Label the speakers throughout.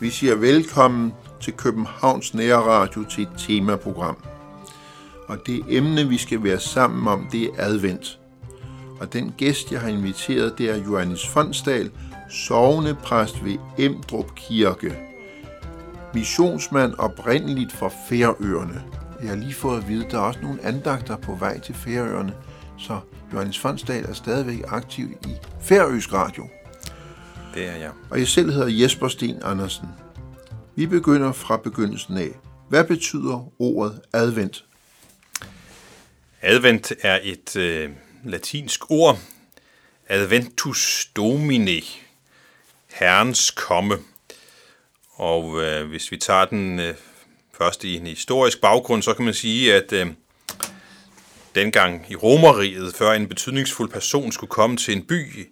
Speaker 1: Vi siger velkommen til Københavns Nære Radio til et temaprogram. Og det emne, vi skal være sammen om, det er advent. Og den gæst, jeg har inviteret, det er Johannes Fonsdal, sovnepræst ved Emdrup Kirke. Missionsmand oprindeligt fra Færøerne. Jeg har lige fået at vide, at der er også nogle andagter på vej til Færøerne, så Johannes Fonsdal er stadigvæk aktiv i Færøsk Radio.
Speaker 2: Det er jeg.
Speaker 1: Og jeg selv hedder Jesper Sten Andersen. Vi begynder fra begyndelsen af. Hvad betyder ordet advent?
Speaker 2: Advent er et øh, latinsk ord. Adventus Domini. Herrens komme. Og øh, hvis vi tager den øh, først i en historisk baggrund, så kan man sige, at øh, dengang i Romeriet, før en betydningsfuld person skulle komme til en by,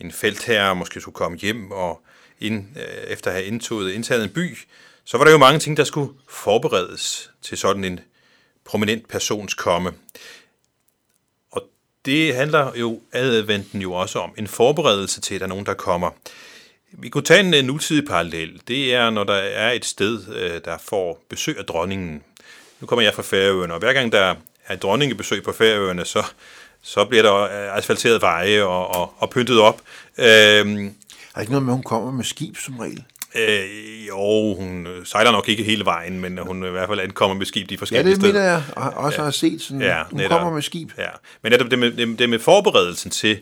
Speaker 2: en feltherre måske skulle komme hjem og ind, øh, efter at have indtaget, indtaget en by, så var der jo mange ting, der skulle forberedes til sådan en prominent persons komme. Og det handler jo adventen jo også om, en forberedelse til, at der er nogen, der kommer. Vi kunne tage en nutidig parallel. Det er, når der er et sted, øh, der får besøg af dronningen. Nu kommer jeg fra Færøerne, og hver gang der er dronningebesøg på Færøerne, så, så bliver der asfalteret veje og, og, og pyntet op. Øhm,
Speaker 1: er ikke noget med, at hun kommer med skib som regel?
Speaker 2: Øh, jo, hun øh, sejler nok ikke hele vejen, men hun i hvert fald ankommer med skib de forskellige
Speaker 1: steder. Ja, det mener jeg også ja. har set. Sådan, ja, hun netop. kommer med skib.
Speaker 2: Ja. Men det, det, med, det med forberedelsen til,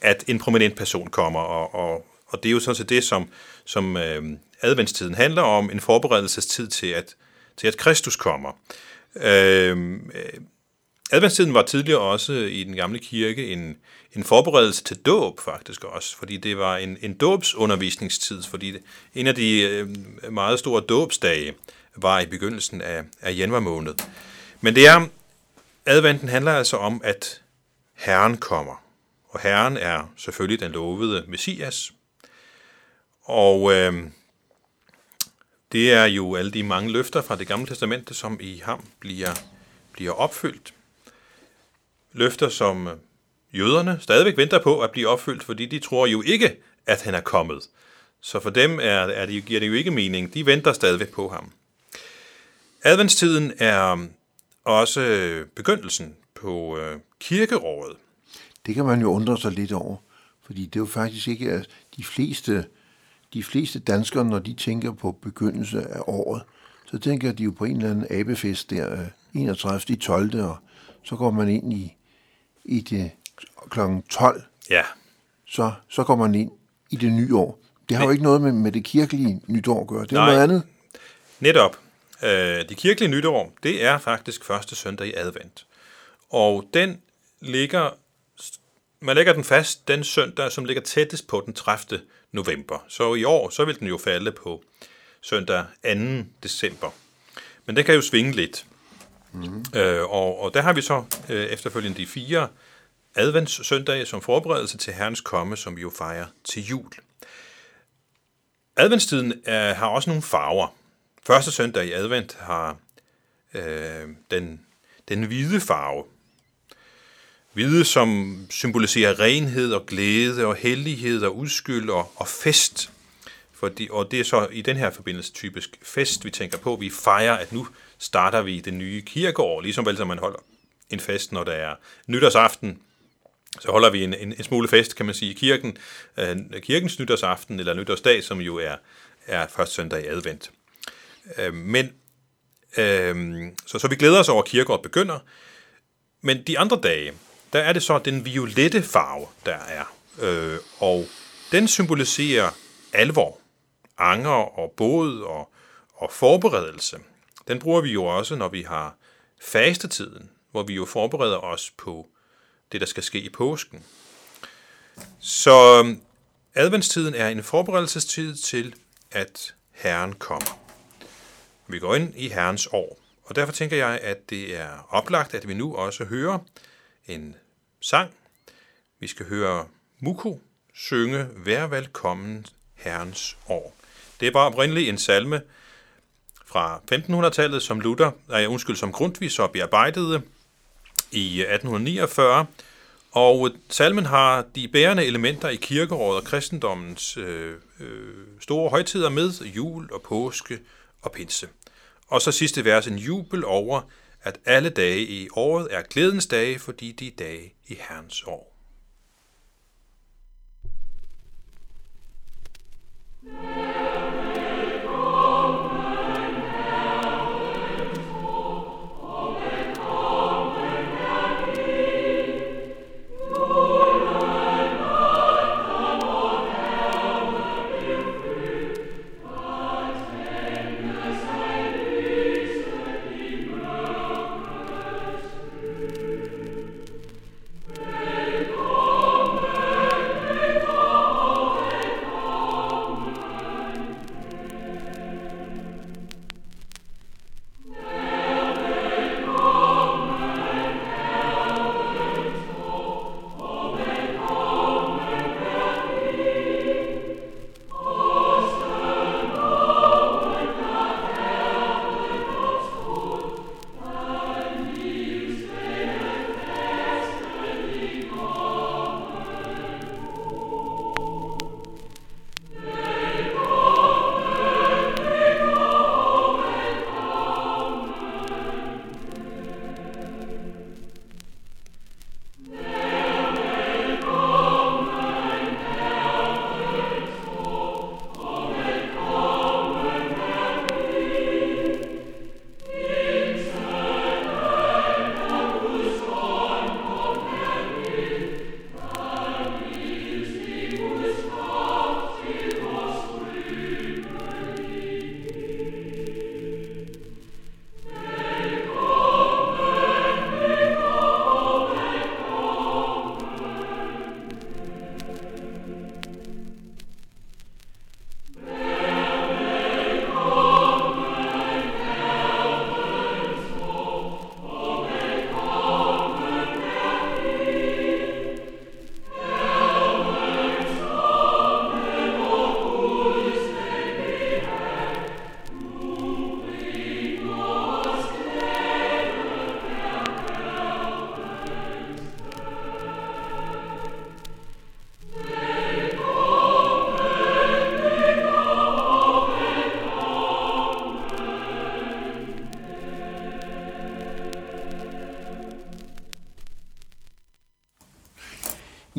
Speaker 2: at en prominent person kommer, og, og, og det er jo sådan set det, som, som øh, adventstiden handler om, en forberedelsestid til, at, til at Kristus kommer. Øh, adventstiden var tidligere også i den gamle kirke en, en forberedelse til dåb faktisk også, fordi det var en, en dåbsundervisningstid, fordi det, en af de øh, meget store dåbsdage var i begyndelsen af, af januar måned. Men det er, adventen handler altså om, at Herren kommer. Og Herren er selvfølgelig den lovede Messias. Og øh, det er jo alle de mange løfter fra det gamle testamente, som i ham bliver, bliver opfyldt. Løfter, som øh, jøderne stadigvæk venter på at blive opfyldt, fordi de tror jo ikke, at han er kommet. Så for dem er, er det, giver det jo ikke mening. De venter stadigvæk på ham. Adventstiden er øh, også øh, begyndelsen på øh, kirkeåret.
Speaker 1: Det kan man jo undre sig lidt over, fordi det er jo faktisk ikke at de fleste, de fleste danskere, når de tænker på begyndelse af året, så tænker de jo på en eller anden abefest der 31. Øh, 12. og så går man ind i, i det kl. 12,
Speaker 2: ja.
Speaker 1: så, så kommer man ind i det nye år. Det har jo ikke noget med, med det kirkelige nytår at gøre. Det er Nej, noget andet.
Speaker 2: Netop. Øh, det kirkelige nytår, det er faktisk første søndag i advent. Og den ligger, man lægger den fast den søndag, som ligger tættest på den 30. november. Så i år, så vil den jo falde på søndag 2. december. Men den kan jo svinge lidt. Mm. Øh, og, og der har vi så øh, efterfølgende de fire adventssøndag som forberedelse til Herrens komme, som vi jo fejrer til jul. Adventstiden er, har også nogle farver. Første søndag i advent har øh, den, den hvide farve. Hvide, som symboliserer renhed og glæde og hellighed og udskyld og, og fest. Fordi, og det er så i den her forbindelse typisk fest, vi tænker på. Vi fejrer, at nu starter vi det nye kirkeår, ligesom vel som man holder en fest, når der er nytårsaften, så holder vi en, en, en smule fest, kan man sige, i kirken, øh, kirkens nytårsaften eller nytårsdag, som jo er, er første søndag i advent. Øh, men, øh, så, så vi glæder os over, at kirkeåret begynder. Men de andre dage, der er det så den violette farve, der er. Øh, og den symboliserer alvor, anger og båd og, og forberedelse. Den bruger vi jo også, når vi har fastetiden, hvor vi jo forbereder os på det, der skal ske i påsken. Så øhm, adventstiden er en forberedelsestid til, at Herren kommer. Vi går ind i Herrens år, og derfor tænker jeg, at det er oplagt, at vi nu også hører en sang. Vi skal høre Muko synge Vær velkommen Herrens år. Det er bare oprindeligt en salme fra 1500-tallet, som Luther, nej, undskyld, som Grundtvig så bearbejdede i 1849. Og salmen har de bærende elementer i kirkerådet og kristendommens øh, øh, store højtider med, jul og påske og pinse. Og så sidste vers, en jubel over, at alle dage i året er glædens dage, fordi de er dage i Herrens år.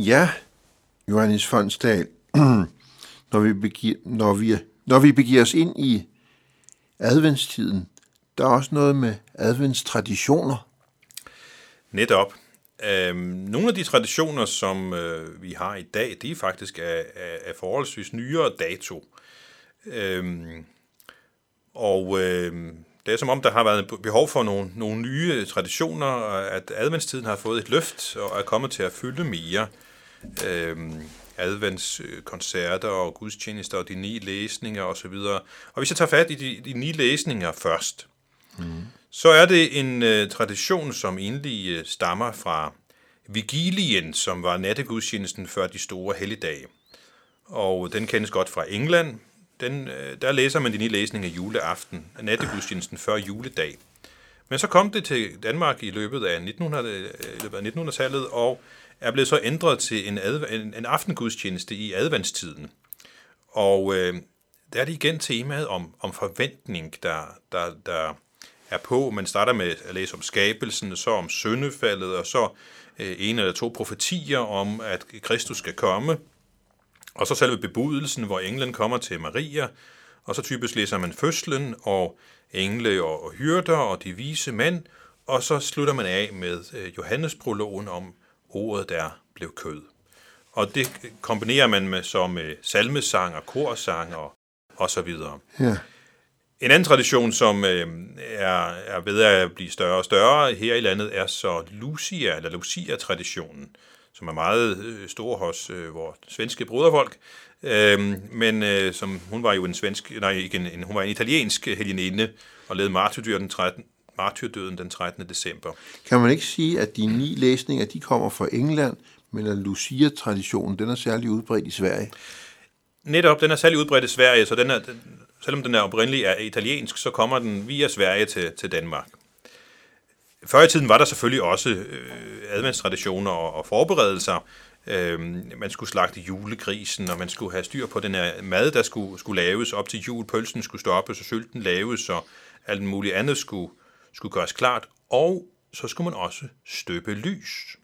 Speaker 1: Ja, Johannes Fonsdal, når vi, begiver, når, vi, når vi begiver os ind i adventstiden, der er også noget med adventstraditioner.
Speaker 2: Netop. Øhm, nogle af de traditioner, som øh, vi har i dag, de er faktisk af, af, af forholdsvis nyere dato. Øhm, og øh, det er som om, der har været behov for nogle, nogle nye traditioner, at adventstiden har fået et løft og er kommet til at fylde mere øh, adventskoncerter og gudstjenester og de ni læsninger osv. Og hvis jeg tager fat i de, de ni læsninger først, mm. så er det en uh, tradition, som egentlig uh, stammer fra Vigilien, som var nattegudstjenesten før de store helligdage. Og den kendes godt fra England. Den, uh, der læser man de ni læsninger juleaften, nattegudstjenesten før juledag. Men så kom det til Danmark i løbet af 1900, 1900-tallet, og er blevet så ændret til en, adv- en, en aftengudstjeneste i adventstiden. Og øh, der er det igen temaet om, om forventning, der, der, der er på. Man starter med at læse om skabelsen, så om syndefaldet, og så øh, en eller to profetier om, at Kristus skal komme. Og så selve bebudelsen, hvor englen kommer til Maria, og så typisk læser man fødslen, og engle og, og hyrder og de vise mænd, og så slutter man af med øh, Johannes-prologen om ordet der blev kød. Og det kombinerer man med så med salmesang og korsang og, og så videre. Ja. En anden tradition, som øh, er, er ved at blive større og større her i landet, er så Lucia, eller Lucia-traditionen, som er meget øh, stor hos øh, vores svenske broderfolk. Øh, men øh, som hun var jo en svensk, nej, ikke en, en, hun var en italiensk helgeninde og levede martyrdør den 13, martyrdøden den 13. december.
Speaker 1: Kan man ikke sige, at de ni læsninger, de kommer fra England, men at Lucia-traditionen, den er særlig udbredt i Sverige?
Speaker 2: Netop, den er særlig udbredt i Sverige, så den er, den, selvom den er oprindeligt er italiensk, så kommer den via Sverige til, til Danmark. Før i tiden var der selvfølgelig også øh, adventstraditioner og, og forberedelser. Øh, man skulle slagte julegrisen, og man skulle have styr på den her mad, der skulle, skulle laves op til jul. Pølsen skulle stoppes, og sylten laves, og alt muligt andet skulle, skulle gøres klart. Og så skulle man også støbe lys.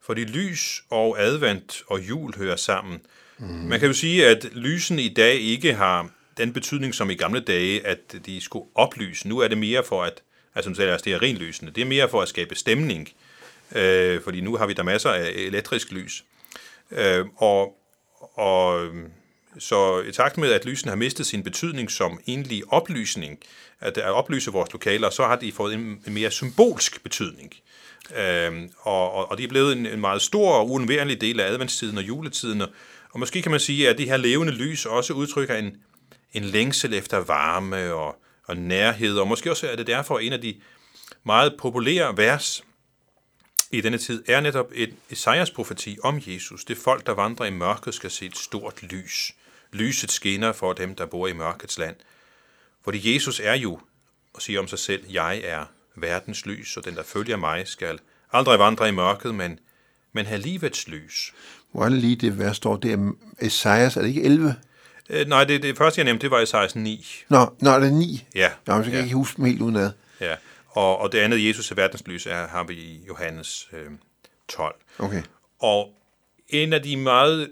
Speaker 2: Fordi lys og advent og jul hører sammen. Mm. Man kan jo sige, at lysen i dag ikke har den betydning som i gamle dage, at de skulle oplyse. Nu er det mere for at, altså som det er renlysende, det er mere for at skabe stemning, øh, fordi nu har vi der masser af elektrisk lys. Øh, og, og så i takt med, at lysene har mistet sin betydning som egentlig oplysning, at, at oplyse vores lokaler, så har de fået en, en mere symbolsk betydning. Øhm, og, og, og de er blevet en, en meget stor og uundværlig del af adventstiden og juletiden, og måske kan man sige, at det her levende lys også udtrykker en, en længsel efter varme og, og nærhed, og måske også er det derfor en af de meget populære vers i denne tid, er netop et Esajas profeti om Jesus. Det folk, der vandrer i mørket, skal se et stort lys. Lyset skinner for dem, der bor i mørkets land. Fordi Jesus er jo, og siger om sig selv, jeg er verdens lys, og den, der følger mig, skal aldrig vandre i mørket, men, men have livets lys.
Speaker 1: Hvor er det lige det vers står der? Esajas, er det ikke 11?
Speaker 2: Øh, nej, det, det første, jeg nævnte, det var i 16.9.
Speaker 1: Nå, nå, er det 9?
Speaker 2: Ja.
Speaker 1: Nå, så kan
Speaker 2: ja.
Speaker 1: jeg ikke huske dem helt udenad.
Speaker 2: Ja, og, og det andet, Jesus er verdenslys, er, har vi i Johannes øh, 12.
Speaker 1: Okay.
Speaker 2: Og en af de meget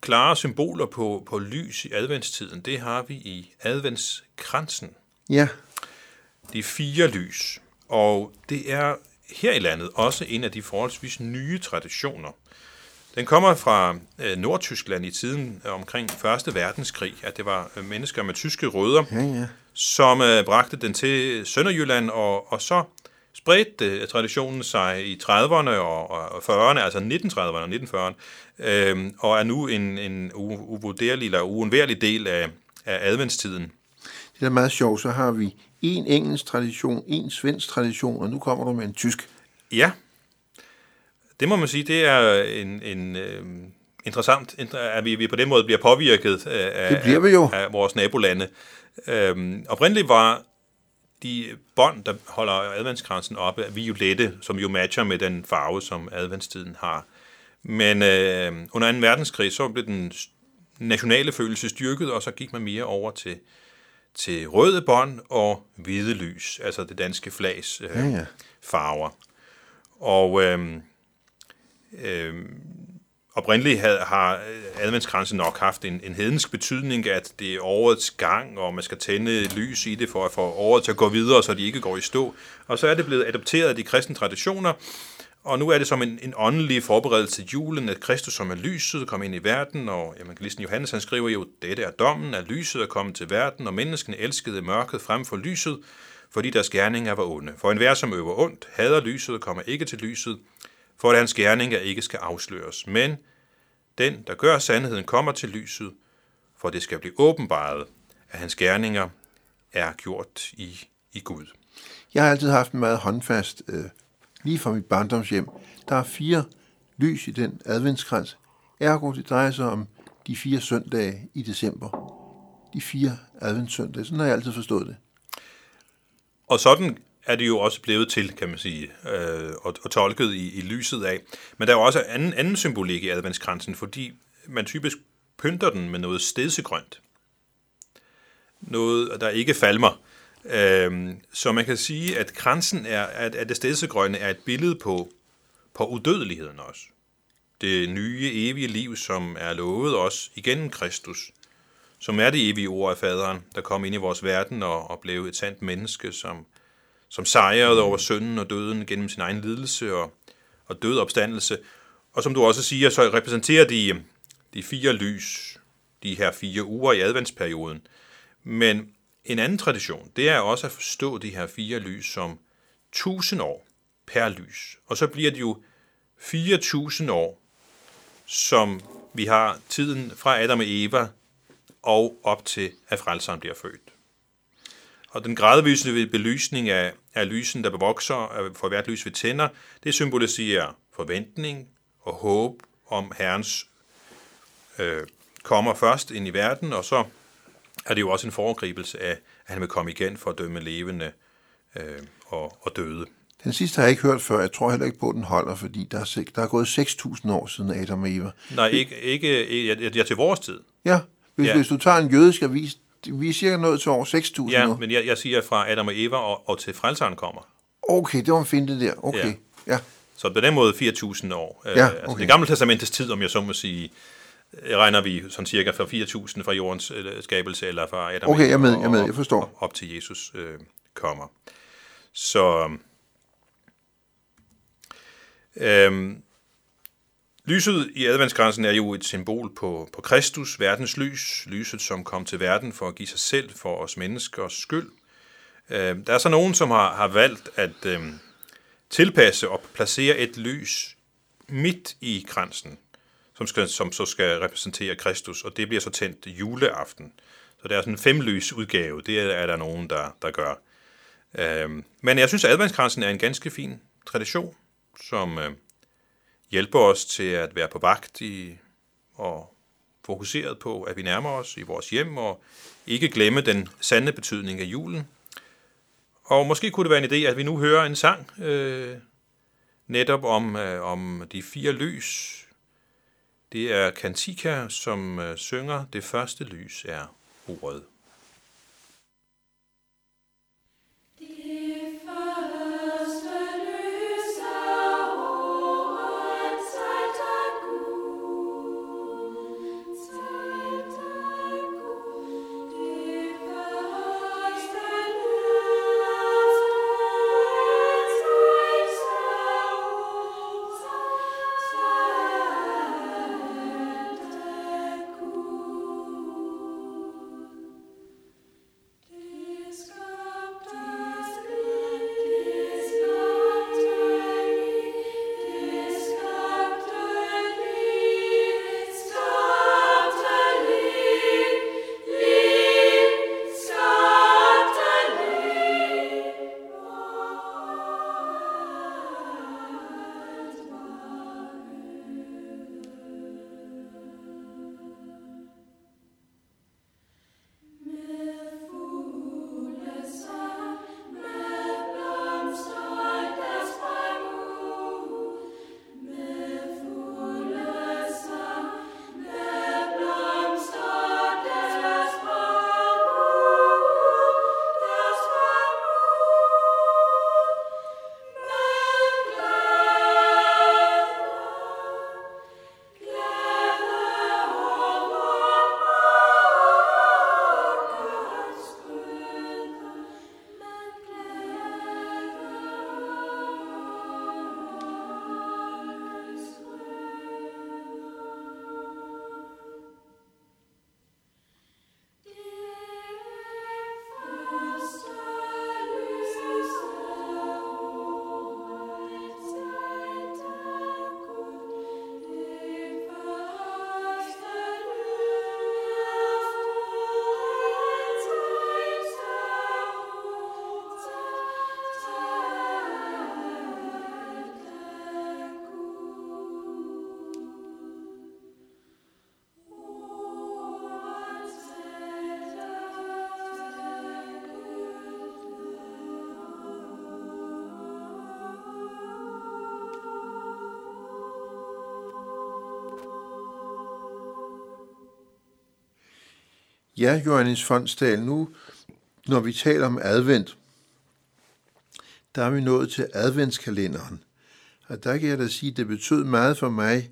Speaker 2: klare symboler på, på lys i adventstiden, det har vi i adventskransen.
Speaker 1: Ja.
Speaker 2: De fire lys. Og det er her i landet også en af de forholdsvis nye traditioner. Den kommer fra øh, Nordtyskland i tiden øh, omkring 1. verdenskrig, at det var øh, mennesker med tyske rødder,
Speaker 1: Ja, ja.
Speaker 2: som bragte den til Sønderjylland, og, og så spredte øh, traditionen sig i 30'erne og, og 40'erne, altså 1930'erne og 1940'erne, øh, og er nu en, en uvurderlig eller uundværlig del af, af adventstiden.
Speaker 1: Det er meget sjovt. Så har vi en engelsk tradition, en svensk tradition, og nu kommer du med en tysk.
Speaker 2: Ja, det må man sige, det er en, en øh, interessant, at vi, vi på den måde bliver påvirket af,
Speaker 1: Det bliver vi jo.
Speaker 2: af vores nabolande. Øhm, oprindeligt var de bånd, der holder adventskransen oppe, violette, som jo matcher med den farve, som adventstiden har. Men øh, under 2. verdenskrig, så blev den nationale følelse styrket, og så gik man mere over til, til røde bånd og hvide lys, altså det danske flags øh,
Speaker 1: Ja, ja.
Speaker 2: farver. Og øh, øh, oprindeligt havde, har øh, adventskransen nok haft en, en hedensk betydning, at det er årets gang, og man skal tænde lys i det for at få året til at gå videre, så de ikke går i stå. Og så er det blevet adopteret af de kristne traditioner, og nu er det som en, en åndelig forberedelse til julen, at Kristus som er lyset kom ind i verden, og evangelisten Johannes han skriver jo, dette er dommen, at lyset er kommet til verden, og menneskene elskede mørket frem for lyset, fordi deres gerninger var onde. For enhver, som øver ondt, hader lyset og kommer ikke til lyset, for at hans gerninger ikke skal afsløres. Men den, der gør sandheden, kommer til lyset, for det skal blive åbenbaret, at hans gerninger er gjort i, i Gud.
Speaker 1: Jeg har altid haft en meget håndfast, øh, lige fra mit barndomshjem. Der er fire lys i den adventskrans. Ergo, det drejer sig om de fire søndage i december. De fire adventssøndage. Sådan har jeg altid forstået det.
Speaker 2: Og sådan er det jo også blevet til, kan man sige, øh, og, og tolket i, i lyset af. Men der er jo også anden, anden symbolik i adventskransen, fordi man typisk pynter den med noget stedsegrønt. Noget, der ikke falmer. Øh, så man kan sige, at kransen er, at, at det stedsegrønne er et billede på, på udødeligheden også. Det nye, evige liv, som er lovet os igennem Kristus, som er det evige ord af faderen, der kom ind i vores verden og, og blev et sandt menneske, som, som sejrede over synden og døden gennem sin egen lidelse og, og død opstandelse. Og som du også siger, så repræsenterer de, de fire lys, de her fire uger i adventsperioden. Men en anden tradition, det er også at forstå de her fire lys som 1000 år per lys. Og så bliver det jo 4000 år, som vi har tiden fra Adam og Eva og op til, at frelseren bliver født. Og den gradvise belysning af, af lysen, der bevokser for hvert lys, vi tænder, det symboliserer forventning og håb om Herrens øh, kommer først ind i verden, og så
Speaker 3: er det jo også en foregribelse af, at han vil komme igen for at dømme levende øh, og, og døde.
Speaker 1: Den sidste har jeg ikke hørt før. Jeg tror heller ikke på, at den holder, fordi der er, der er gået 6.000 år siden Adam og Eva.
Speaker 3: Nej, ikke, ikke, ikke ja, til vores tid.
Speaker 1: Ja, hvis, ja. hvis du tager en jødisk avis, vi er cirka nået til over 6.000
Speaker 3: Ja,
Speaker 1: nu.
Speaker 3: men jeg, jeg siger fra Adam og Eva og, og til frelseren kommer.
Speaker 1: Okay, det var en finte der. Okay, ja. ja.
Speaker 3: Så på den måde 4.000 år.
Speaker 1: Ja,
Speaker 3: Øh, altså
Speaker 1: okay.
Speaker 3: det gamle testamentets tid, om jeg så må sige, øh, regner vi sådan cirka fra 4.000 fra jordens øh, skabelse, eller fra Adam
Speaker 1: Okay, jeg med, jeg med, jeg forstår.
Speaker 3: og Op til Jesus øh, kommer. Så øh, lyset i adventskransen er jo et symbol på, på Kristus, verdens lys, lyset som kom til verden for at give sig selv for os menneskers skyld. Øh, der er så nogen, som har, har valgt at øh, tilpasse og placere et lys midt i kransen, som, skal, som så skal repræsentere Kristus, og det bliver så tændt juleaften. Så det er sådan en femlys udgave, det er, er der nogen, der, der gør. Øh, men jeg synes, at adventskransen er en ganske fin tradition, som øh, hjælper os til at være på vagt i, og fokuseret på, at vi nærmer os i vores hjem, og ikke glemme den sande betydning af julen. Og måske kunne det være en idé, at vi nu hører en sang øh, netop om, øh, om de fire lys. Det er Kantika, som øh, synger, det første lys er ordet.
Speaker 1: Ja, Johannes Fondsdal, nu når vi taler om advent, der er vi nået til adventskalenderen. Og der kan jeg da sige, at det betød meget for mig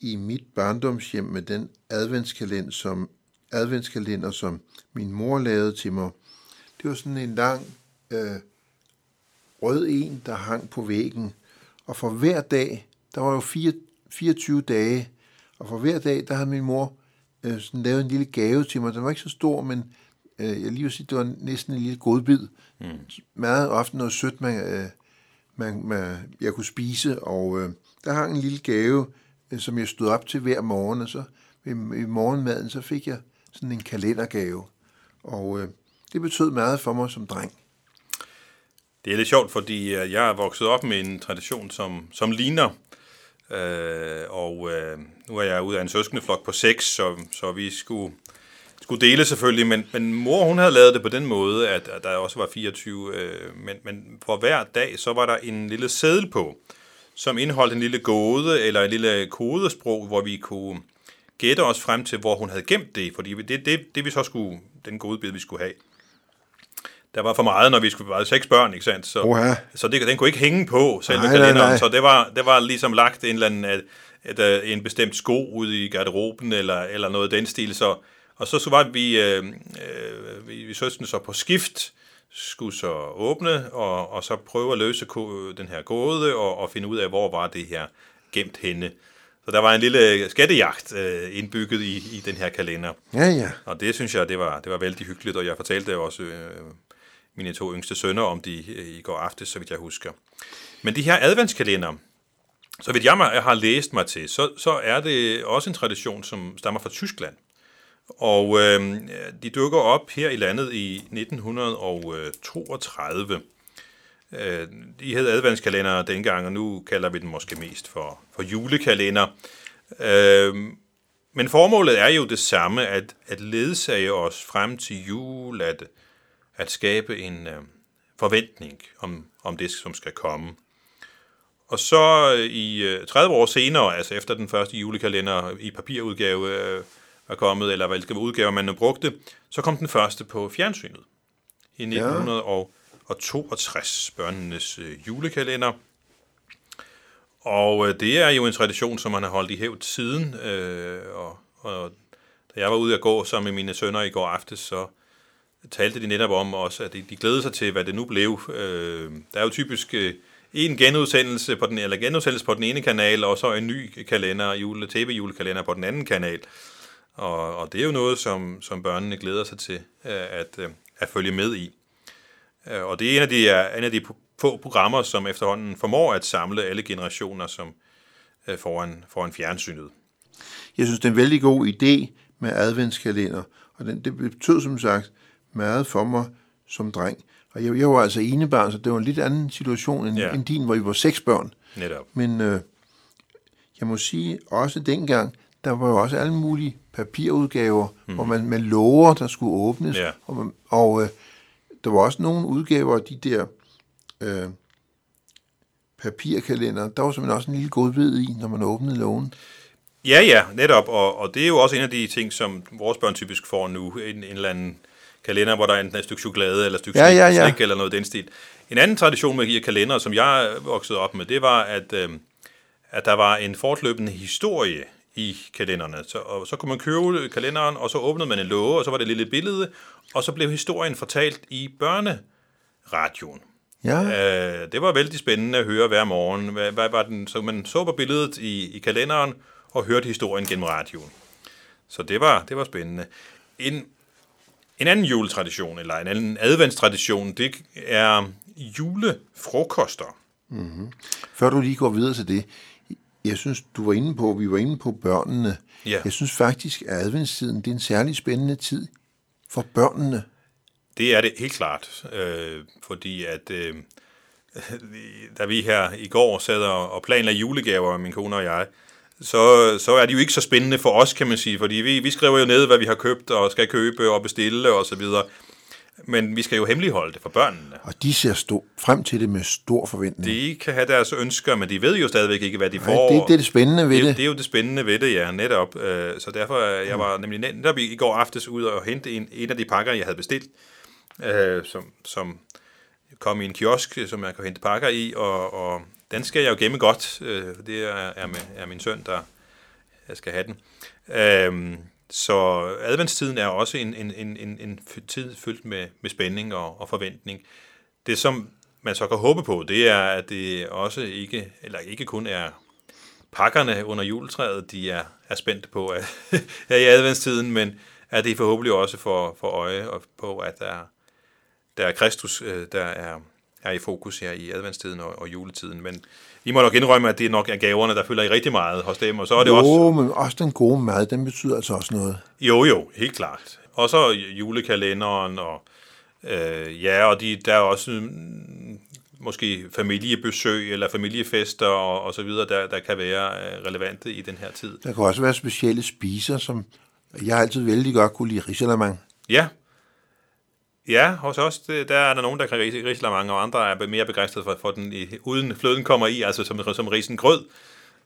Speaker 1: i mit barndomshjem med den adventskalender, som, adventskalender, som min mor lavede til mig. Det var sådan en lang øh, rød en, der hang på væggen. Og for hver dag, der var jo fire, 24 dage, og for hver dag, der havde min mor øh, sådan lavet en lille gave til mig. Den var ikke så stor, men øh, jeg lige vil sige, det var næsten en lille godbid. Mm. Meget ofte noget sødt, man, øh, man, man, jeg kunne spise, og øh, der hang en lille gave, øh, som jeg stod op til hver morgen, og så i, i morgenmaden, så fik jeg sådan en kalendergave. Og øh, det betød meget for mig som dreng.
Speaker 3: Det er lidt sjovt, fordi øh, jeg er vokset op med en tradition, som, som ligner. Øh, og øh, nu er jeg ude af en søskendeflok på seks, så, så vi skulle
Speaker 2: skulle dele selvfølgelig, men, men mor hun havde lavet det på den måde, at, at der også var 24, øh, men, men for hver dag, så var der en lille seddel på, som indeholdt en lille gåde eller en lille kodesprog, hvor vi kunne gætte os frem til, hvor hun havde gemt det, fordi det, det, det vi så skulle, den godebid, vi skulle have. Der var for meget, når vi skulle være seks børn, ikke sandt? Så,
Speaker 1: Oha.
Speaker 2: så det, den kunne ikke hænge på selve
Speaker 1: Nej, nej,
Speaker 2: kalenderen,
Speaker 1: nej.
Speaker 2: så det var, det var ligesom lagt en eller anden, at, at, øh, en bestemt sko ude i garderoben, eller, eller noget af den stil, så, og så, så var vi, øh, øh, vi, vi søskende så på skift, skulle så åbne, og, og så prøve at løse den her gåde, og, og finde ud af, hvor var det her gemt henne. Så der var en lille skattejagt øh, indbygget i, i den her kalender.
Speaker 1: Ja, ja.
Speaker 2: Og det synes jeg, det var, det var vældig hyggeligt, og jeg fortalte også øh, mine to yngste sønner om de øh, i går aftes, så vidt jeg husker. Men de her adventskalender, så vidt jeg har læst mig til, så, så er det også en tradition, som stammer fra Tyskland. Og øh, de dukker op her i landet i 1932. Øh, de hed adventskalender dengang, og nu kalder vi den måske mest for, for julekalender. Øh, men formålet er jo det samme, at, at ledsage os frem til jul, at, at skabe en øh, forventning om, om det, som skal komme. Og så øh, i øh, 30 år senere, altså efter den første julekalender i papirudgave øh, var kommet, eller hvilke udgaver man nu brugte, så kom den første på fjernsynet i 1962, børnenes øh, julekalender. Og øh, det er jo en tradition, som man har holdt i hævd siden. Øh, og, og da jeg var ude at gå sammen med mine sønner i går aftes, så talte de netop om også, at de, de glædede sig til, hvad det nu blev. Øh, der er jo typisk øh, en genudsendelse på den, eller genudsendelse på den ene kanal, og så en ny kalender, jule, tv-julekalender på den anden kanal. Og, og det er jo noget, som, som børnene glæder sig til øh, at, øh, at følge med i. Øh, Og det er en af de, er en af de få programmer, som efterhånden formår at samle alle generationer som øh, foran, foran fjernsynet.
Speaker 1: Jeg synes, det er en vældig god idé med adventskalender, og den, det betød som sagt meget for mig som dreng. Og jeg, jeg var altså enebarn, så det var en lidt anden situation end,
Speaker 2: Ja.
Speaker 1: end din, hvor vi var seks børn.
Speaker 2: Netop.
Speaker 1: Men øh, jeg må sige, også dengang, der var jo også alle mulige papirudgaver, mm. hvor man med lover, der skulle åbnes.
Speaker 2: Ja.
Speaker 1: Og, man, og øh, der var også nogle udgaver af de der øh, papirkalender. Der var simpelthen også en lille godbid i, når man åbnede lågen.
Speaker 2: Ja, ja, netop. Og, og det er jo også en af de ting, som vores børn typisk får nu. En, en eller anden kalender, hvor der er enten et stykke chokolade eller et stykke
Speaker 1: Ja,
Speaker 2: slik,
Speaker 1: ja, ja.
Speaker 2: slik eller noget den stil. En anden tradition med de her kalendere, som jeg voksede op med, det var, at, øh, at der var en fortløbende historie i kalenderne. Så, og så kunne man købe kalenderen, og så åbnede man en låge, og så var det et lille billede, og så blev historien fortalt i børneradioen.
Speaker 1: Ja,
Speaker 2: Øh, det var vældig spændende at høre hver morgen. Hvad, hvad var den? Så man så på billedet i, i kalenderen og hørte historien gennem radioen. Så det var, det var spændende. En, en anden juletradition, eller en anden adventstradition, det er julefrokoster.
Speaker 1: Før du lige går videre til det, jeg synes, du var inde på, vi var inde på børnene.
Speaker 2: Ja.
Speaker 1: Jeg synes faktisk, at adventstiden, det er en særlig spændende tid for børnene.
Speaker 2: Det er det helt klart, øh, fordi at øh, da vi her i går sad og, planlagde julegaver, min kone og jeg, så, så er de jo ikke så spændende for os, kan man sige, fordi vi, vi skriver jo ned, hvad vi har købt og skal købe og bestille og så videre. Men vi skal jo hemmeligholde det for børnene.
Speaker 1: Og de ser stå, frem til det med stor forventning.
Speaker 2: De kan have deres ønsker, men de ved jo stadigvæk ikke, hvad de
Speaker 1: Nej,
Speaker 2: får.
Speaker 1: det, det er det spændende ved
Speaker 2: det,
Speaker 1: det.
Speaker 2: det er jo det spændende ved det, ja, netop. Øh, Så derfor, øh, jeg var nemlig netop i går aftes ud og hente en, en af de pakker, jeg havde bestilt, øh, som, som kom i en kiosk, som jeg kan hente pakker i, og, og den skal jeg jo gemme godt. Øh, Det er, er, med, er min søn, der jeg skal have den. Øhm, så adventstiden er også en, en, en, en, en tid fyldt med, med spænding og, og forventning. Det, som man så kan håbe på, det er, at det også ikke, eller ikke kun er pakkerne under juletræet, de er, er spændte på at, her i adventstiden, men at det forhåbentlig også for, for øje og på, at der, der er Kristus, øh, der er, er i fokus her i adventstiden og, og juletiden. Men I må nok indrømme, at det nok er gaverne, der fylder i rigtig meget hos dem, og så er det
Speaker 1: jo,
Speaker 2: også...
Speaker 1: men også den gode mad, den betyder altså også noget.
Speaker 2: Jo, jo, helt klart. Og så julekalenderen, og øh, ja, og de, der er også mm, måske familiebesøg eller familiefester og, og så videre, der, der kan være øh, relevante i den her tid.
Speaker 1: Der kan også være specielle spiser, som Jeg altid vældig godt kunne lide risalamang.
Speaker 2: Ja. Ja, hos os, det, der er der nogen, der kan rise risalamang, og andre er mere begejstrede for, for den, i, uden fløden kommer i, altså som, som risengrød.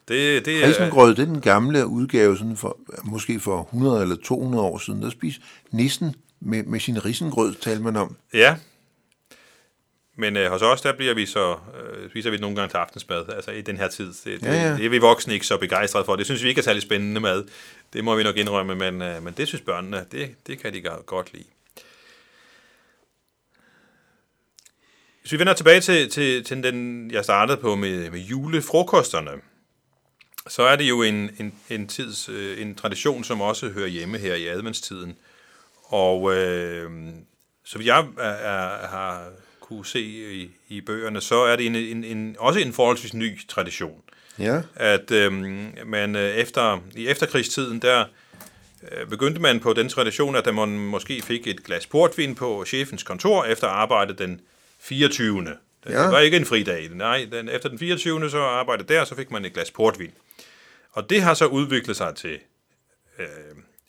Speaker 2: Det, det, er-
Speaker 1: Risengrød, det er den gamle udgave, sådan for, måske for 100 eller 200 år siden. Der spiste nissen med, med sin risengrød, talte man om.
Speaker 2: Ja. Men øh, hos os, der bliver vi så, øh, spiser vi nogle gange til aftensmad, altså i den her tid. Det, det,
Speaker 1: Ja, ja.
Speaker 2: det er vi voksne ikke så begejstrede for. Det synes vi ikke er særlig spændende mad. Det må vi nok indrømme, men, øh, men det synes børnene, det, det kan de go- godt lide. Hvis vi vender tilbage til, til, til den, jeg startede på med, med julefrokosterne, så er det jo en, en, en, tids, øh, en tradition, som også hører hjemme her i adventstiden. Og øh, så jeg er, er, har kunne se i, i bøgerne, så er det en, en, en, også en forholdsvis ny tradition.
Speaker 1: Ja,
Speaker 2: At øh, man øh, efter, i efterkrigstiden, der øh, begyndte man på den tradition, at man måske fik et glas portvin på chefens kontor efter arbejde den 24. Det
Speaker 1: Ja.
Speaker 2: var ikke en fridag. Nej, den, efter den 24. så arbejdede der, så fik man et glas portvin. Og det har så udviklet sig til, øh,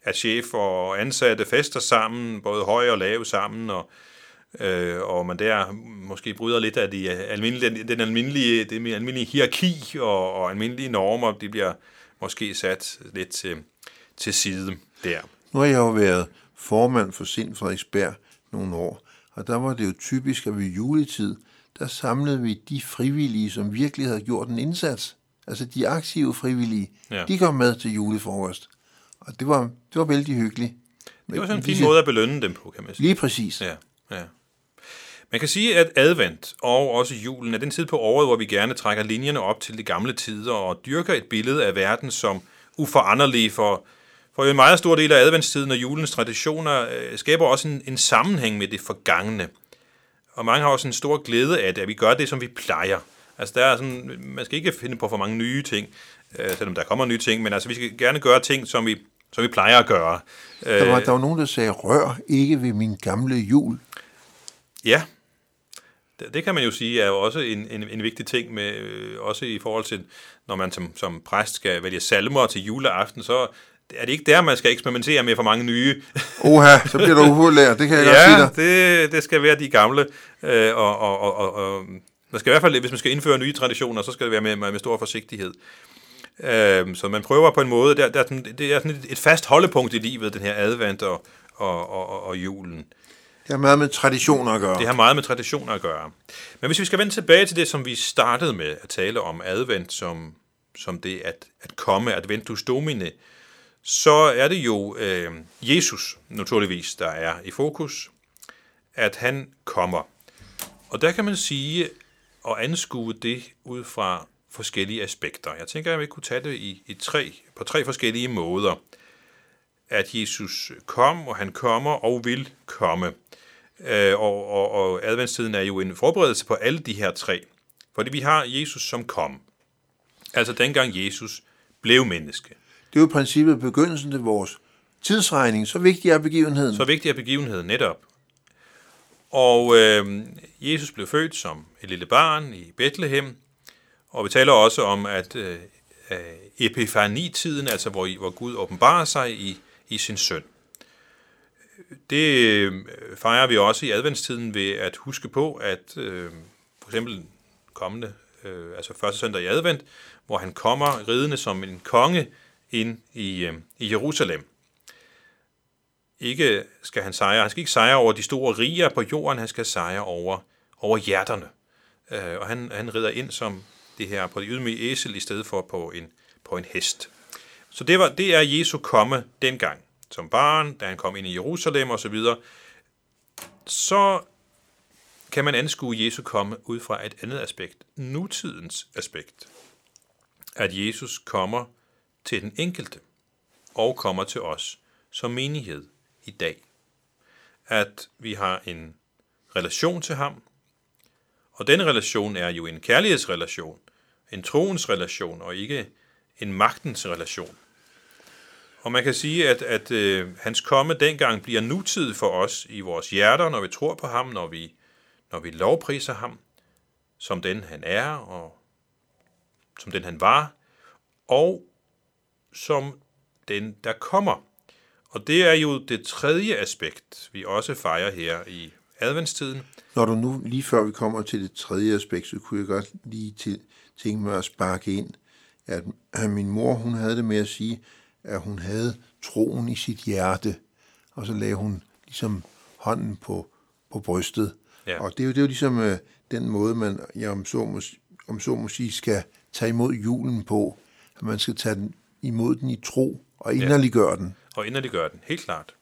Speaker 2: at chef og ansatte fester sammen, både høje og lave sammen, og, øh, og man der måske bryder lidt af de almindelige, den almindelige, det almindelige hierarki og, og almindelige normer, de bliver måske sat lidt til, til side der.
Speaker 1: nu har jeg jo været formand for Sind Frederiksberg nogle år, og der var det jo typisk, at ved juletid, der samlede vi de frivillige, som virkelig havde gjort en indsats. Altså de aktive frivillige,
Speaker 2: Ja.
Speaker 1: de kom med til julefrokost. Og det var, det var vældig hyggeligt.
Speaker 2: Det var sådan en fin måde at belønne dem på, kan man sige.
Speaker 1: Lige præcis.
Speaker 2: Ja, ja. Man kan sige, at advent og også julen er den tid på året, hvor vi gerne trækker linjerne op til de gamle tider og dyrker et billede af verden som uforanderlig for, for en meget stor del af adventstiden og julens traditioner øh, skaber også en, en sammenhæng med det forgangne. Og mange har også en stor glæde af det, at vi gør det, som vi plejer. Altså, der er sådan, man skal ikke finde på for mange nye ting, øh, selvom der kommer nye ting, men altså, vi skal gerne gøre ting, som vi, som vi plejer at gøre.
Speaker 1: Der var,
Speaker 2: Øh,
Speaker 1: der var nogen, der sagde, rør ikke ved min gamle jul.
Speaker 2: Ja, det, kan man jo sige er også en, en, en vigtig ting, med, øh, også i forhold til, når man som, som præst skal vælge salmer til juleaften, så er det ikke der, man skal eksperimentere med for mange nye.
Speaker 1: Oha, så bliver du upopulær, det kan jeg godt sige
Speaker 2: ja,
Speaker 1: dig.
Speaker 2: det, det skal være de gamle, øh, og, og, og, og, man skal i hvert fald, hvis man skal indføre nye traditioner, så skal det være med, med, med stor forsigtighed. Øh, så man prøver på en måde, der, der, er det er sådan et, et fast holdepunkt i livet, den her advent og, og, og, og, julen.
Speaker 1: Det har meget med traditioner at gøre.
Speaker 2: Det har meget med traditioner at gøre. Men hvis vi skal vende tilbage til det, som vi startede med at tale om advent, som, som det at, at komme, adventus domine, så er det jo øh, Jesus, naturligvis, der er i fokus, at han kommer. Og der kan man sige og anskue det ud fra forskellige aspekter. Jeg tænker, at vi kunne tage det i, i tre, på tre forskellige måder. At Jesus kom, og han kommer og vil komme. Øh, og, og, og adventstiden er jo en forberedelse på alle de her tre. Fordi vi har Jesus som kom. Altså dengang Jesus blev menneske.
Speaker 1: Det er jo i princippet begyndelsen til vores tidsregning. Så vigtig er begivenheden.
Speaker 2: Så vigtig er begivenheden netop. Og øh, Jesus blev født som et lille barn i Bethlehem, og vi taler også om, at øh, epifanitiden, altså hvor, hvor Gud åbenbarer sig i, i sin søn. Det øh, fejrer vi også i adventstiden ved at huske på, at øh, for eksempel kommende, øh, altså første søndag i advent, hvor han kommer ridende som en konge ind i, øh, i Jerusalem ikke skal han sejre. Han skal ikke sejre over de store riger på jorden, han skal sejre over, over hjerterne. Øh, og han, han rider ind som det her på det ydmyge æsel, i stedet for på en, på en hest. Så det, var, det er Jesu komme dengang. Som barn, da han kom ind i Jerusalem osv., så, så kan man anskue Jesu komme ud fra et andet aspekt. Nutidens aspekt. At Jesus kommer til den enkelte og kommer til os som menighed i dag. At vi har en relation til ham, og den relation er jo en kærlighedsrelation, en troens relation, og ikke en magtens relation. Og man kan sige, at, at øh, hans komme dengang bliver nutid for os i vores hjerter, når vi tror på ham, når vi, når vi lovpriser ham, som den han er, og som den han var, og som den, der kommer. Og det er jo det tredje aspekt, vi også fejrer her i adventstiden.
Speaker 1: Når du nu, lige før vi kommer til det tredje aspekt, så kunne jeg godt lige til, tænke mig at sparke ind, at, at min mor, hun havde det med at sige, at hun havde troen i sit hjerte, og så lagde hun ligesom hånden på, på brystet.
Speaker 2: Ja.
Speaker 1: Og det er jo, det er jo ligesom øh, den måde, man ja, om, så må, om så må sige, skal tage imod julen på. At man skal tage den imod den i tro og inderliggøre den.
Speaker 2: og inderligt gør den, helt klart.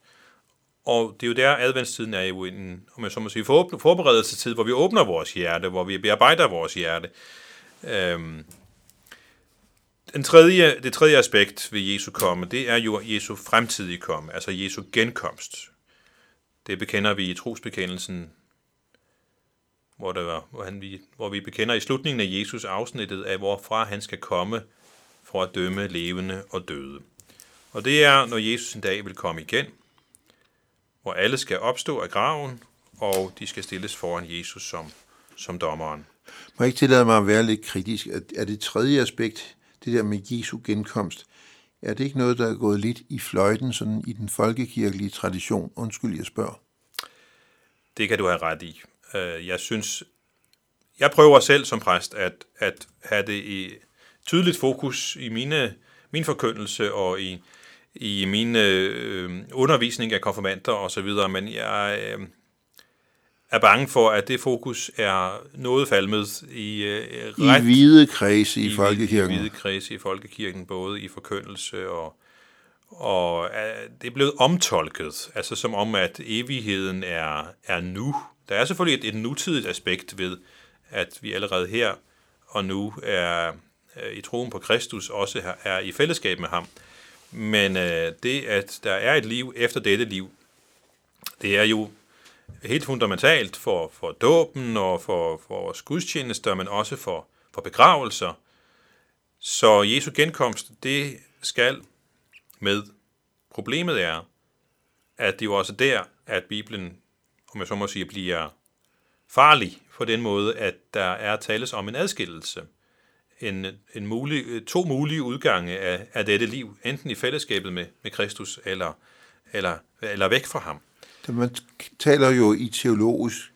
Speaker 2: Og det er jo der, adventstiden er jo en, om jeg så må sige, for, forberedelsestid, hvor vi åbner vores hjerte, hvor vi bearbejder vores hjerte. Øhm, den tredje, det tredje aspekt ved Jesu komme, det er jo Jesu fremtidige komme, altså Jesu genkomst. Det bekender vi i trosbekendelsen, hvor, der var, hvor, han, vi, hvor vi bekender i slutningen af Jesus afsnittet af, hvorfra han skal komme for at dømme levende og døde. Og det er, når Jesus en dag vil komme igen, hvor alle skal opstå af graven, og de skal stilles foran Jesus som, som dommeren.
Speaker 1: Må jeg ikke tillade mig at være lidt kritisk? Er- det tredje aspekt, det der med Jesu genkomst, er det ikke noget, der er gået lidt i fløjten sådan i den folkekirkelige tradition? Undskyld, jeg spørger.
Speaker 2: Det kan du have ret i. Øh, Jeg synes, jeg prøver selv som præst at, at have det i tydeligt fokus i mine, min forkyndelse og i, i min øh, undervisning af konfirmander og så videre, men jeg øh, er bange for, at det fokus er noget falmet i øh,
Speaker 1: I hvide kredse i,
Speaker 2: i
Speaker 1: folkekirken.
Speaker 2: I hvide kredse i folkekirken, både i forkyndelse og, og øh, det er blevet omtolket, altså som om, at evigheden er, er nu. Der er selvfølgelig et, et nutidigt aspekt ved, at vi allerede her og nu er Øh, i troen på Kristus, også er i fællesskab med ham. Men øh, det, at der er et liv efter dette liv, det er jo helt fundamentalt for, for dåben og for, for vores gudstjenester, men også for, for begravelser. Så Jesu genkomst, det skal med. Problemet er, at det er jo også der, at Bibelen, om jeg så må sige, bliver farlig på den måde, at der er tales om en adskillelse. En, en mulig, to mulige udgange af, af dette liv, enten i fællesskabet med, med Kristus eller, eller, eller væk fra ham.
Speaker 1: Man taler jo i teologisk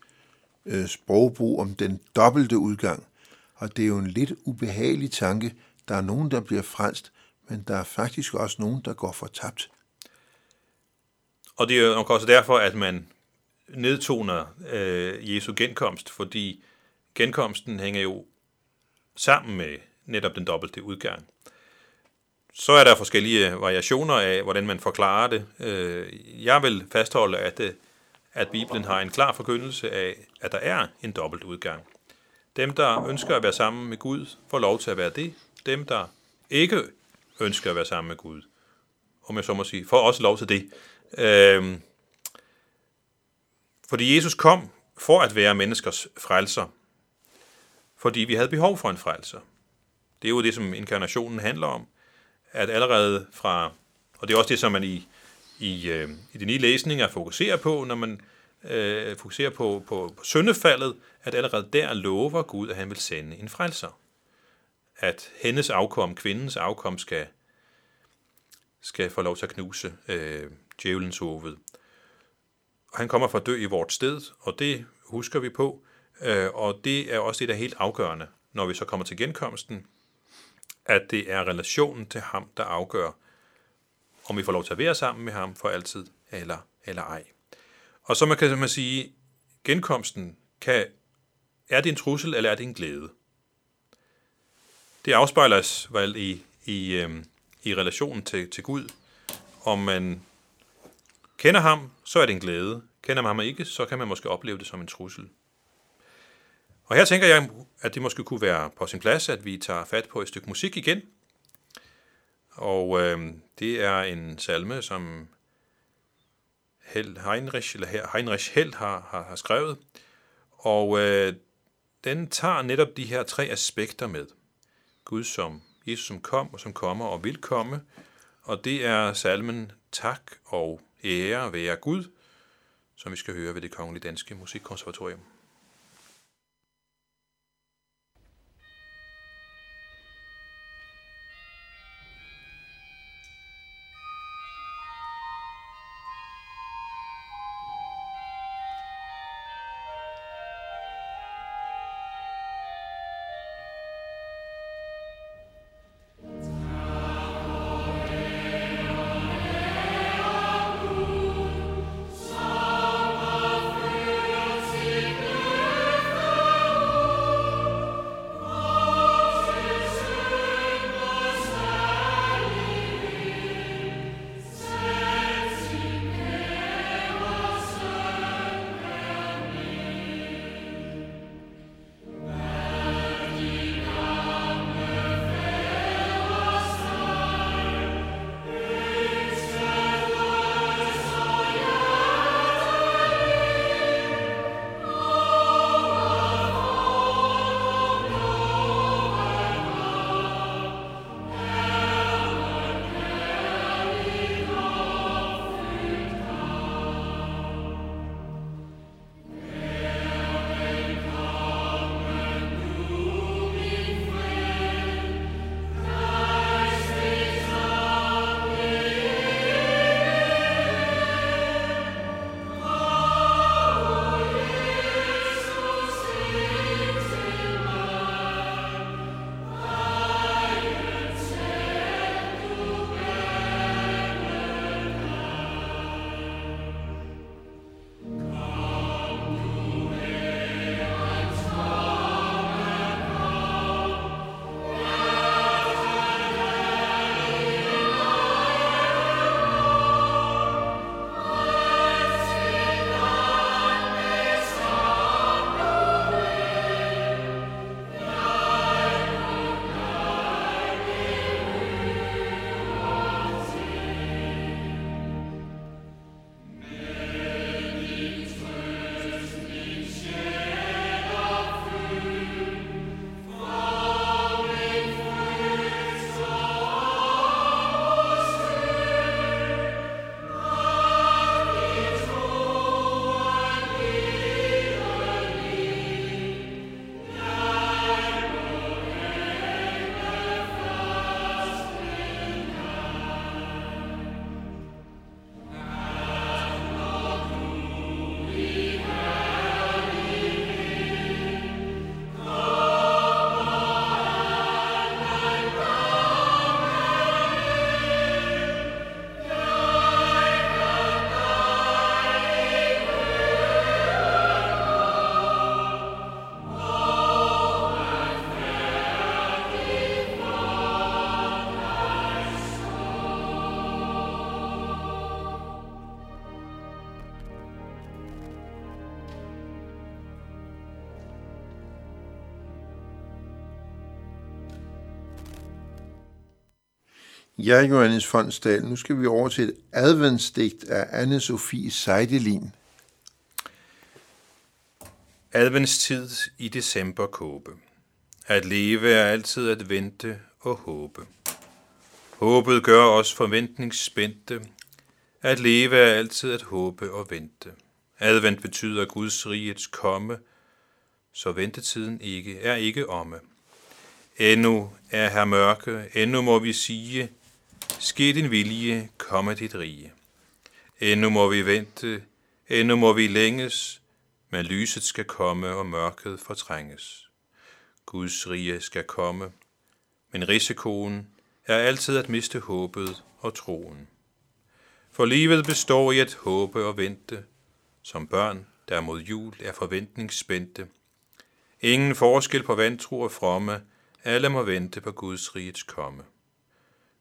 Speaker 1: øh, sprogbrug om den dobbelte udgang, og det er jo en lidt ubehagelig tanke. Der er nogen, der bliver frelst, men der er faktisk også nogen, der går fortabt.
Speaker 2: Og det er jo nok også derfor, at man nedtoner øh, Jesu genkomst, fordi genkomsten hænger jo sammen med netop den dobbelte udgang. Så er der forskellige variationer af, hvordan man forklarer det. Øh, jeg vil fastholde, at, øh, at Bibelen har en klar forkyndelse af, at der er en dobbelt udgang. Dem, der ønsker at være sammen med Gud, får lov til at være det. Dem, der ikke ønsker at være sammen med Gud, om jeg så må sige, får også lov til det. Øhm, fordi Jesus kom for at være menneskers frelser. Fordi vi havde behov for en frelser. Det er jo det, som inkarnationen handler om. At allerede fra, og det er også det, som man i, i, øh, i de nye læsninger fokuserer på, når man øh, fokuserer på, på, på syndefaldet, at allerede der lover Gud, at han vil sende en frelser. At hendes afkom, kvindens afkom, skal, skal få lov til at knuse øh, djævelens hoved. Og han kommer for at dø i vort sted, og det husker vi på. Øh, og det er også det, der er helt afgørende, når vi så kommer til genkomsten, at det er relationen til ham, der afgør, om vi får lov til at være sammen med ham for altid, eller, eller ej. Og så man kan man sige, genkomsten, kan, er det en trussel, eller er det en glæde? Det afspejles vel i, i, øhm, i relationen til, til Gud. Om man kender ham, så er det en glæde. Kender man ham ikke, så kan man måske opleve det som en trussel. Og her tænker jeg, at det måske kunne være på sin plads, at vi tager fat på et stykke musik igen. Og øh, det er en salme, som Held Heinrich, eller Heinrich Held har, har, har skrevet. Og øh, den tager netop de her tre aspekter med. Gud som Jesus, som kom og som kommer og vil komme. Og det er salmen Tak og ære være Gud, som vi skal høre ved det Kongelige Danske Musikkonservatorium.
Speaker 1: Ja, Johannes Fondsdal, nu skal vi over til et adventsdigt af anne Sofie Seidelin.
Speaker 2: Adventstid i december kåbe. At leve er altid at vente og håbe. Håbet gør os forventningsspændte. At leve er altid at håbe og vente. Advent betyder Guds rigets komme, så ventetiden ikke er ikke omme. Endnu er her mørke, endnu må vi sige, ske din vilje, komme dit rige. Endnu må vi vente, endnu må vi længes, men lyset skal komme, og mørket fortrænges. Guds rige skal komme, men risikoen er altid at miste håbet og troen. For livet består i at håbe og vente, som børn, der mod jul er forventningsspændte. Ingen forskel på vantro og fromme, alle må vente på Guds rigets komme.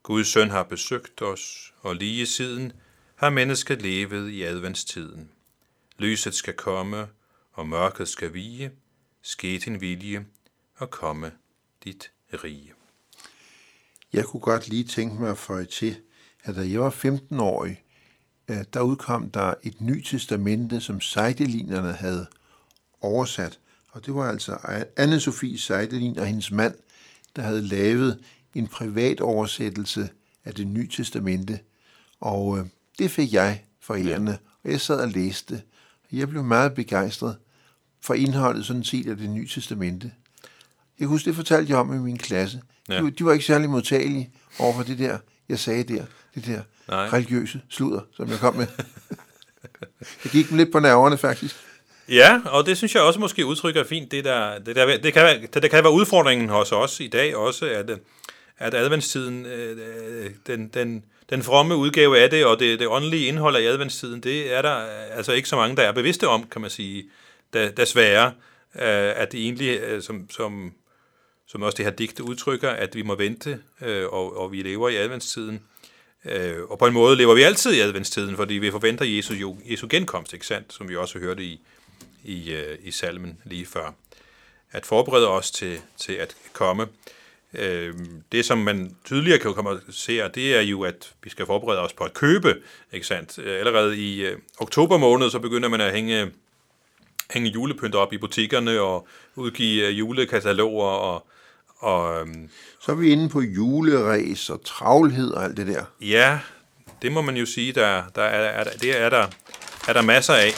Speaker 2: Guds søn har besøgt os, og lige siden har mennesket levet i adventstiden. Lyset skal komme, og mørket skal vige, ske din vilje, og komme dit rige.
Speaker 1: Jeg kunne godt lige tænke mig at føje til, at da jeg var 15-årig, der udkom der et nyt testamente, som Seidelinerne havde oversat. Og det var altså Anne-Sophie Seidelin og hendes mand, der havde lavet en privat oversættelse af det nye testamente. Og øh, det fik jeg for ærende, og jeg sad og læste det. Jeg blev meget begejstret for indholdet sådan set af det nye testamente. Jeg kan huske, det fortalte jeg om i min klasse. Ja. De, de var ikke særlig modtagelige over for det der, jeg sagde der, det der
Speaker 2: Nej.
Speaker 1: religiøse sludder, som jeg kom med. jeg gik dem lidt på nerverne, faktisk.
Speaker 2: Ja, og det synes jeg også måske udtrykker fint. Det, der, det, der, det, kan, være- det, det kan være udfordringen hos os i dag også, at, øh, at adventstiden, øh, øh, den, den, den fromme udgave af det, og det, det åndelige indhold af adventstiden, det er der øh, altså ikke så mange, der er bevidste om, kan man sige, da- desværre, øh, at det egentlig, øh, som, som, som også det her digte udtrykker, at vi må vente, øh, og, og vi lever i adventstiden. Øh, og på en måde lever vi altid i adventstiden, fordi vi forventer Jesu, Jesu genkomst, ikke sandt? Som vi også hørte i, i, øh, i salmen lige før. At forberede os til, til at komme. Øh, det, som man tydeligere kan komme se, det er jo, at vi skal forberede os på at købe, ikke sandt? Øh, Allerede i øh, oktober måned, så begynder man at hænge, hænge julepynt op i butikkerne og udgive øh, julekataloger og, og øhm,
Speaker 1: Så er vi inde på juleræs og travlhed og alt det der.
Speaker 2: Ja, det må man jo sige, der, der er, er, der- det er der, er der masser af.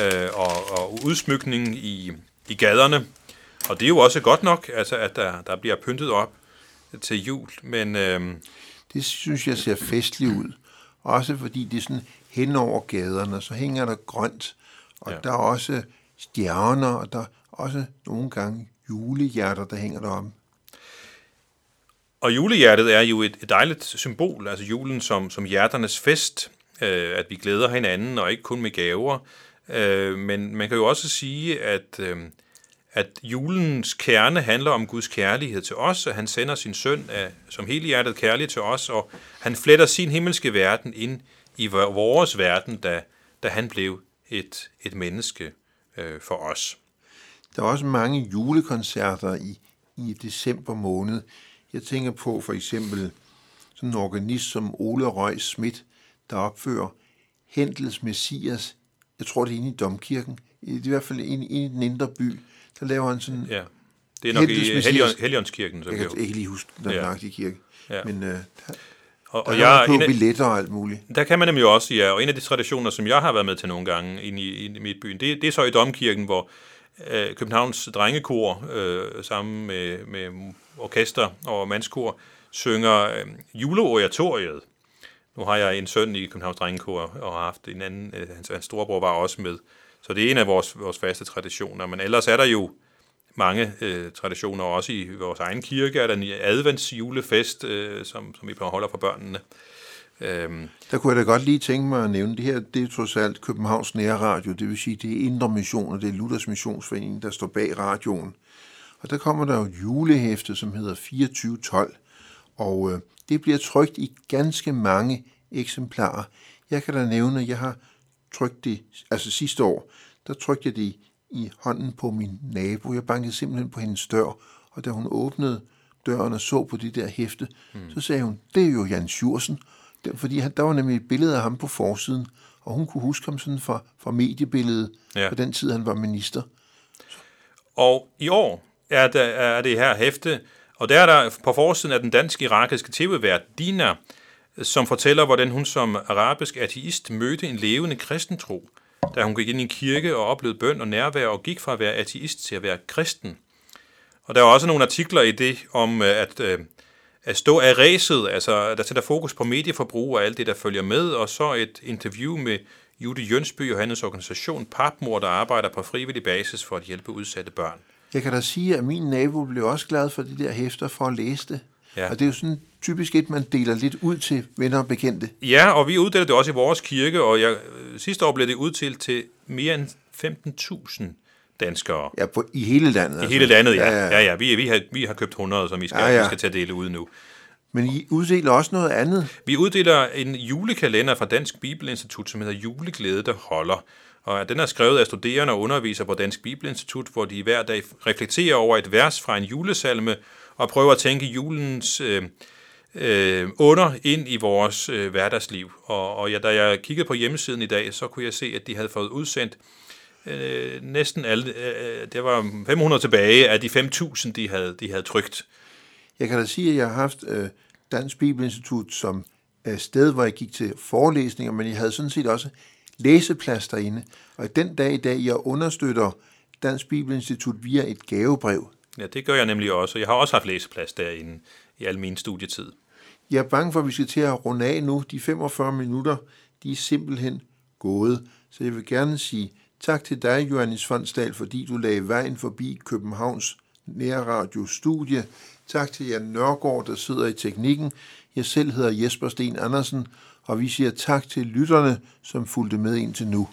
Speaker 2: Øh, og, og udsmykning i, i gaderne. Og det er jo også godt nok, altså, at der, der bliver pyntet op til jul. Men øh,
Speaker 1: Det synes jeg ser festligt ud. Også fordi det er sådan hen over gaderne, så hænger der grønt. Og ja. Der er også stjerner, og der er også nogle gange julehjerter, der hænger deroppe.
Speaker 2: Og julehjertet er jo et, et dejligt symbol, altså julen som, som hjerternes fest, øh, at vi glæder hinanden, og ikke kun med gaver. Øh, men man kan jo også sige, at, øh, at julens kerne handler om Guds kærlighed til os, og han sender sin søn af, som helhjertet kærlig til os, og han fletter sin himmelske verden ind i vores verden, da, da han blev et, et menneske øh, for os.
Speaker 1: Der er også mange julekoncerter i, i december måned. Jeg tænker på for eksempel sådan en organist som Ole Røg Schmidt, der opfører Hentels Messias. Jeg tror, det er inde i Domkirken. I hvert fald inde, inde i den indre by. Der laver han sådan...
Speaker 2: Ja. Det er nok i. Helion, Helionskirken, som
Speaker 1: Jeg
Speaker 2: det
Speaker 1: kan ikke lige huske den
Speaker 2: Ja.
Speaker 1: nøjagtige kirke.
Speaker 2: Ja.
Speaker 1: Men øh, der,
Speaker 2: Og,
Speaker 1: der
Speaker 2: og
Speaker 1: er
Speaker 2: jeg,
Speaker 1: på
Speaker 2: af,
Speaker 1: billetter og alt muligt.
Speaker 2: Der kan man nemlig også, ja, og en af de traditioner, som jeg har været med til nogle gange inde i, inde i mit byen, det, det er så i Domkirken, hvor øh, Københavns drengekor øh, sammen med, med orkester og mandskor synger øh, juleoratoriet. Nu har jeg en søn i Københavns drengekor, og har haft en anden, øh, hans, hans storebror var også med. Så det er en af vores, vores faste traditioner, men ellers er der jo mange øh, traditioner, også i vores egen kirke er der en adventsjulefest, øh, som, som vi holder for børnene. Øhm,
Speaker 1: Der kunne jeg da godt lige tænke mig at nævne, det her det er trods alt Københavns Nærradio, det vil sige, det er Indre Mission, og det er Luthers Missionsforening, der står bag radioen. Og der kommer der jo et julehæfte, som hedder 2412, og øh, det bliver trykt i ganske mange eksemplarer. Jeg kan da nævne, at jeg har trykt det, altså sidste år, der trykte jeg det i, hånden på min nabo. Jeg bankede simpelthen på hendes dør, og da hun åbnede døren og så på det der hæfte, mm. så sagde hun, det er jo Jan Sjursen, Det- fordi han, der var nemlig et billede af ham på forsiden, og hun kunne huske ham sådan fra, fra mediebilledet
Speaker 2: Ja.
Speaker 1: ja. på den tid, han var minister.
Speaker 2: Og i år er, der, er det her hæfte, og der er der på forsiden af den dansk-irakiske tv-vært Dina, som fortæller, hvordan hun som arabisk ateist mødte en levende kristentro, da hun gik ind i en kirke og oplevede bøn og nærvær og gik fra at være ateist til at være kristen. Og der er også nogle artikler i det om øh, at, øh, at stå af ræset, altså der sætter fokus på medieforbrug og alt det, der følger med, og så et interview med Judy Jønsby og hendes organisation Papmor, der arbejder på frivillig basis for at hjælpe udsatte børn.
Speaker 1: Jeg kan da sige, at min nabo blev også glad for de der hæfter for at læse det.
Speaker 2: Ja.
Speaker 1: Og det er jo sådan typisk et, man deler lidt ud til venner og bekendte.
Speaker 2: Ja, og vi uddeler det også i vores kirke, og jeg, sidste år blev det uddelt til mere end 15.000 danskere.
Speaker 1: Ja, på, i hele landet.
Speaker 2: I hele landet, ja.
Speaker 1: Ja, ja.
Speaker 2: ja, ja. Vi, vi, har, vi har købt 100, som vi skal, ja.
Speaker 1: ja.
Speaker 2: Vi skal til at dele ud nu.
Speaker 1: Men I uddeler også noget andet.
Speaker 2: Vi uddeler en julekalender fra Dansk Bibelinstitut, som hedder Juleglæde, der holder. Og den er skrevet af studerende og undervisere på Dansk Bibelinstitut, hvor de hver dag reflekterer over et vers fra en julesalme og prøve at tænke julens øh, øh, under ind i vores øh, hverdagsliv. Og, og ja, da jeg kiggede på hjemmesiden i dag, så kunne jeg se, at de havde fået udsendt øh, næsten alle, øh, øh det var 500 tilbage af de 5.000, de havde, de havde trygt.
Speaker 1: Jeg kan da sige, at jeg har haft øh, Dansk Bibelinstitut som øh, sted, hvor jeg gik til forelæsninger, men jeg havde sådan set også læseplads derinde. Og den dag i dag, jeg understøtter Dansk Bibelinstitut via et gavebrev.
Speaker 2: Ja, det gør jeg nemlig også. Jeg har også haft læseplads derinde i al min studietid.
Speaker 1: Jeg er bange for, at vi skal til at runde af nu. De 45 minutter, de er simpelthen gået. Så jeg vil gerne sige tak til dig, Johannes Fondsdal, fordi du lagde vejen forbi Københavns Nærradio-studie. Tak til Jan Nørgaard, der sidder i teknikken. Jeg selv hedder Jesper Sten Andersen, og vi siger tak til lytterne, som fulgte med indtil nu.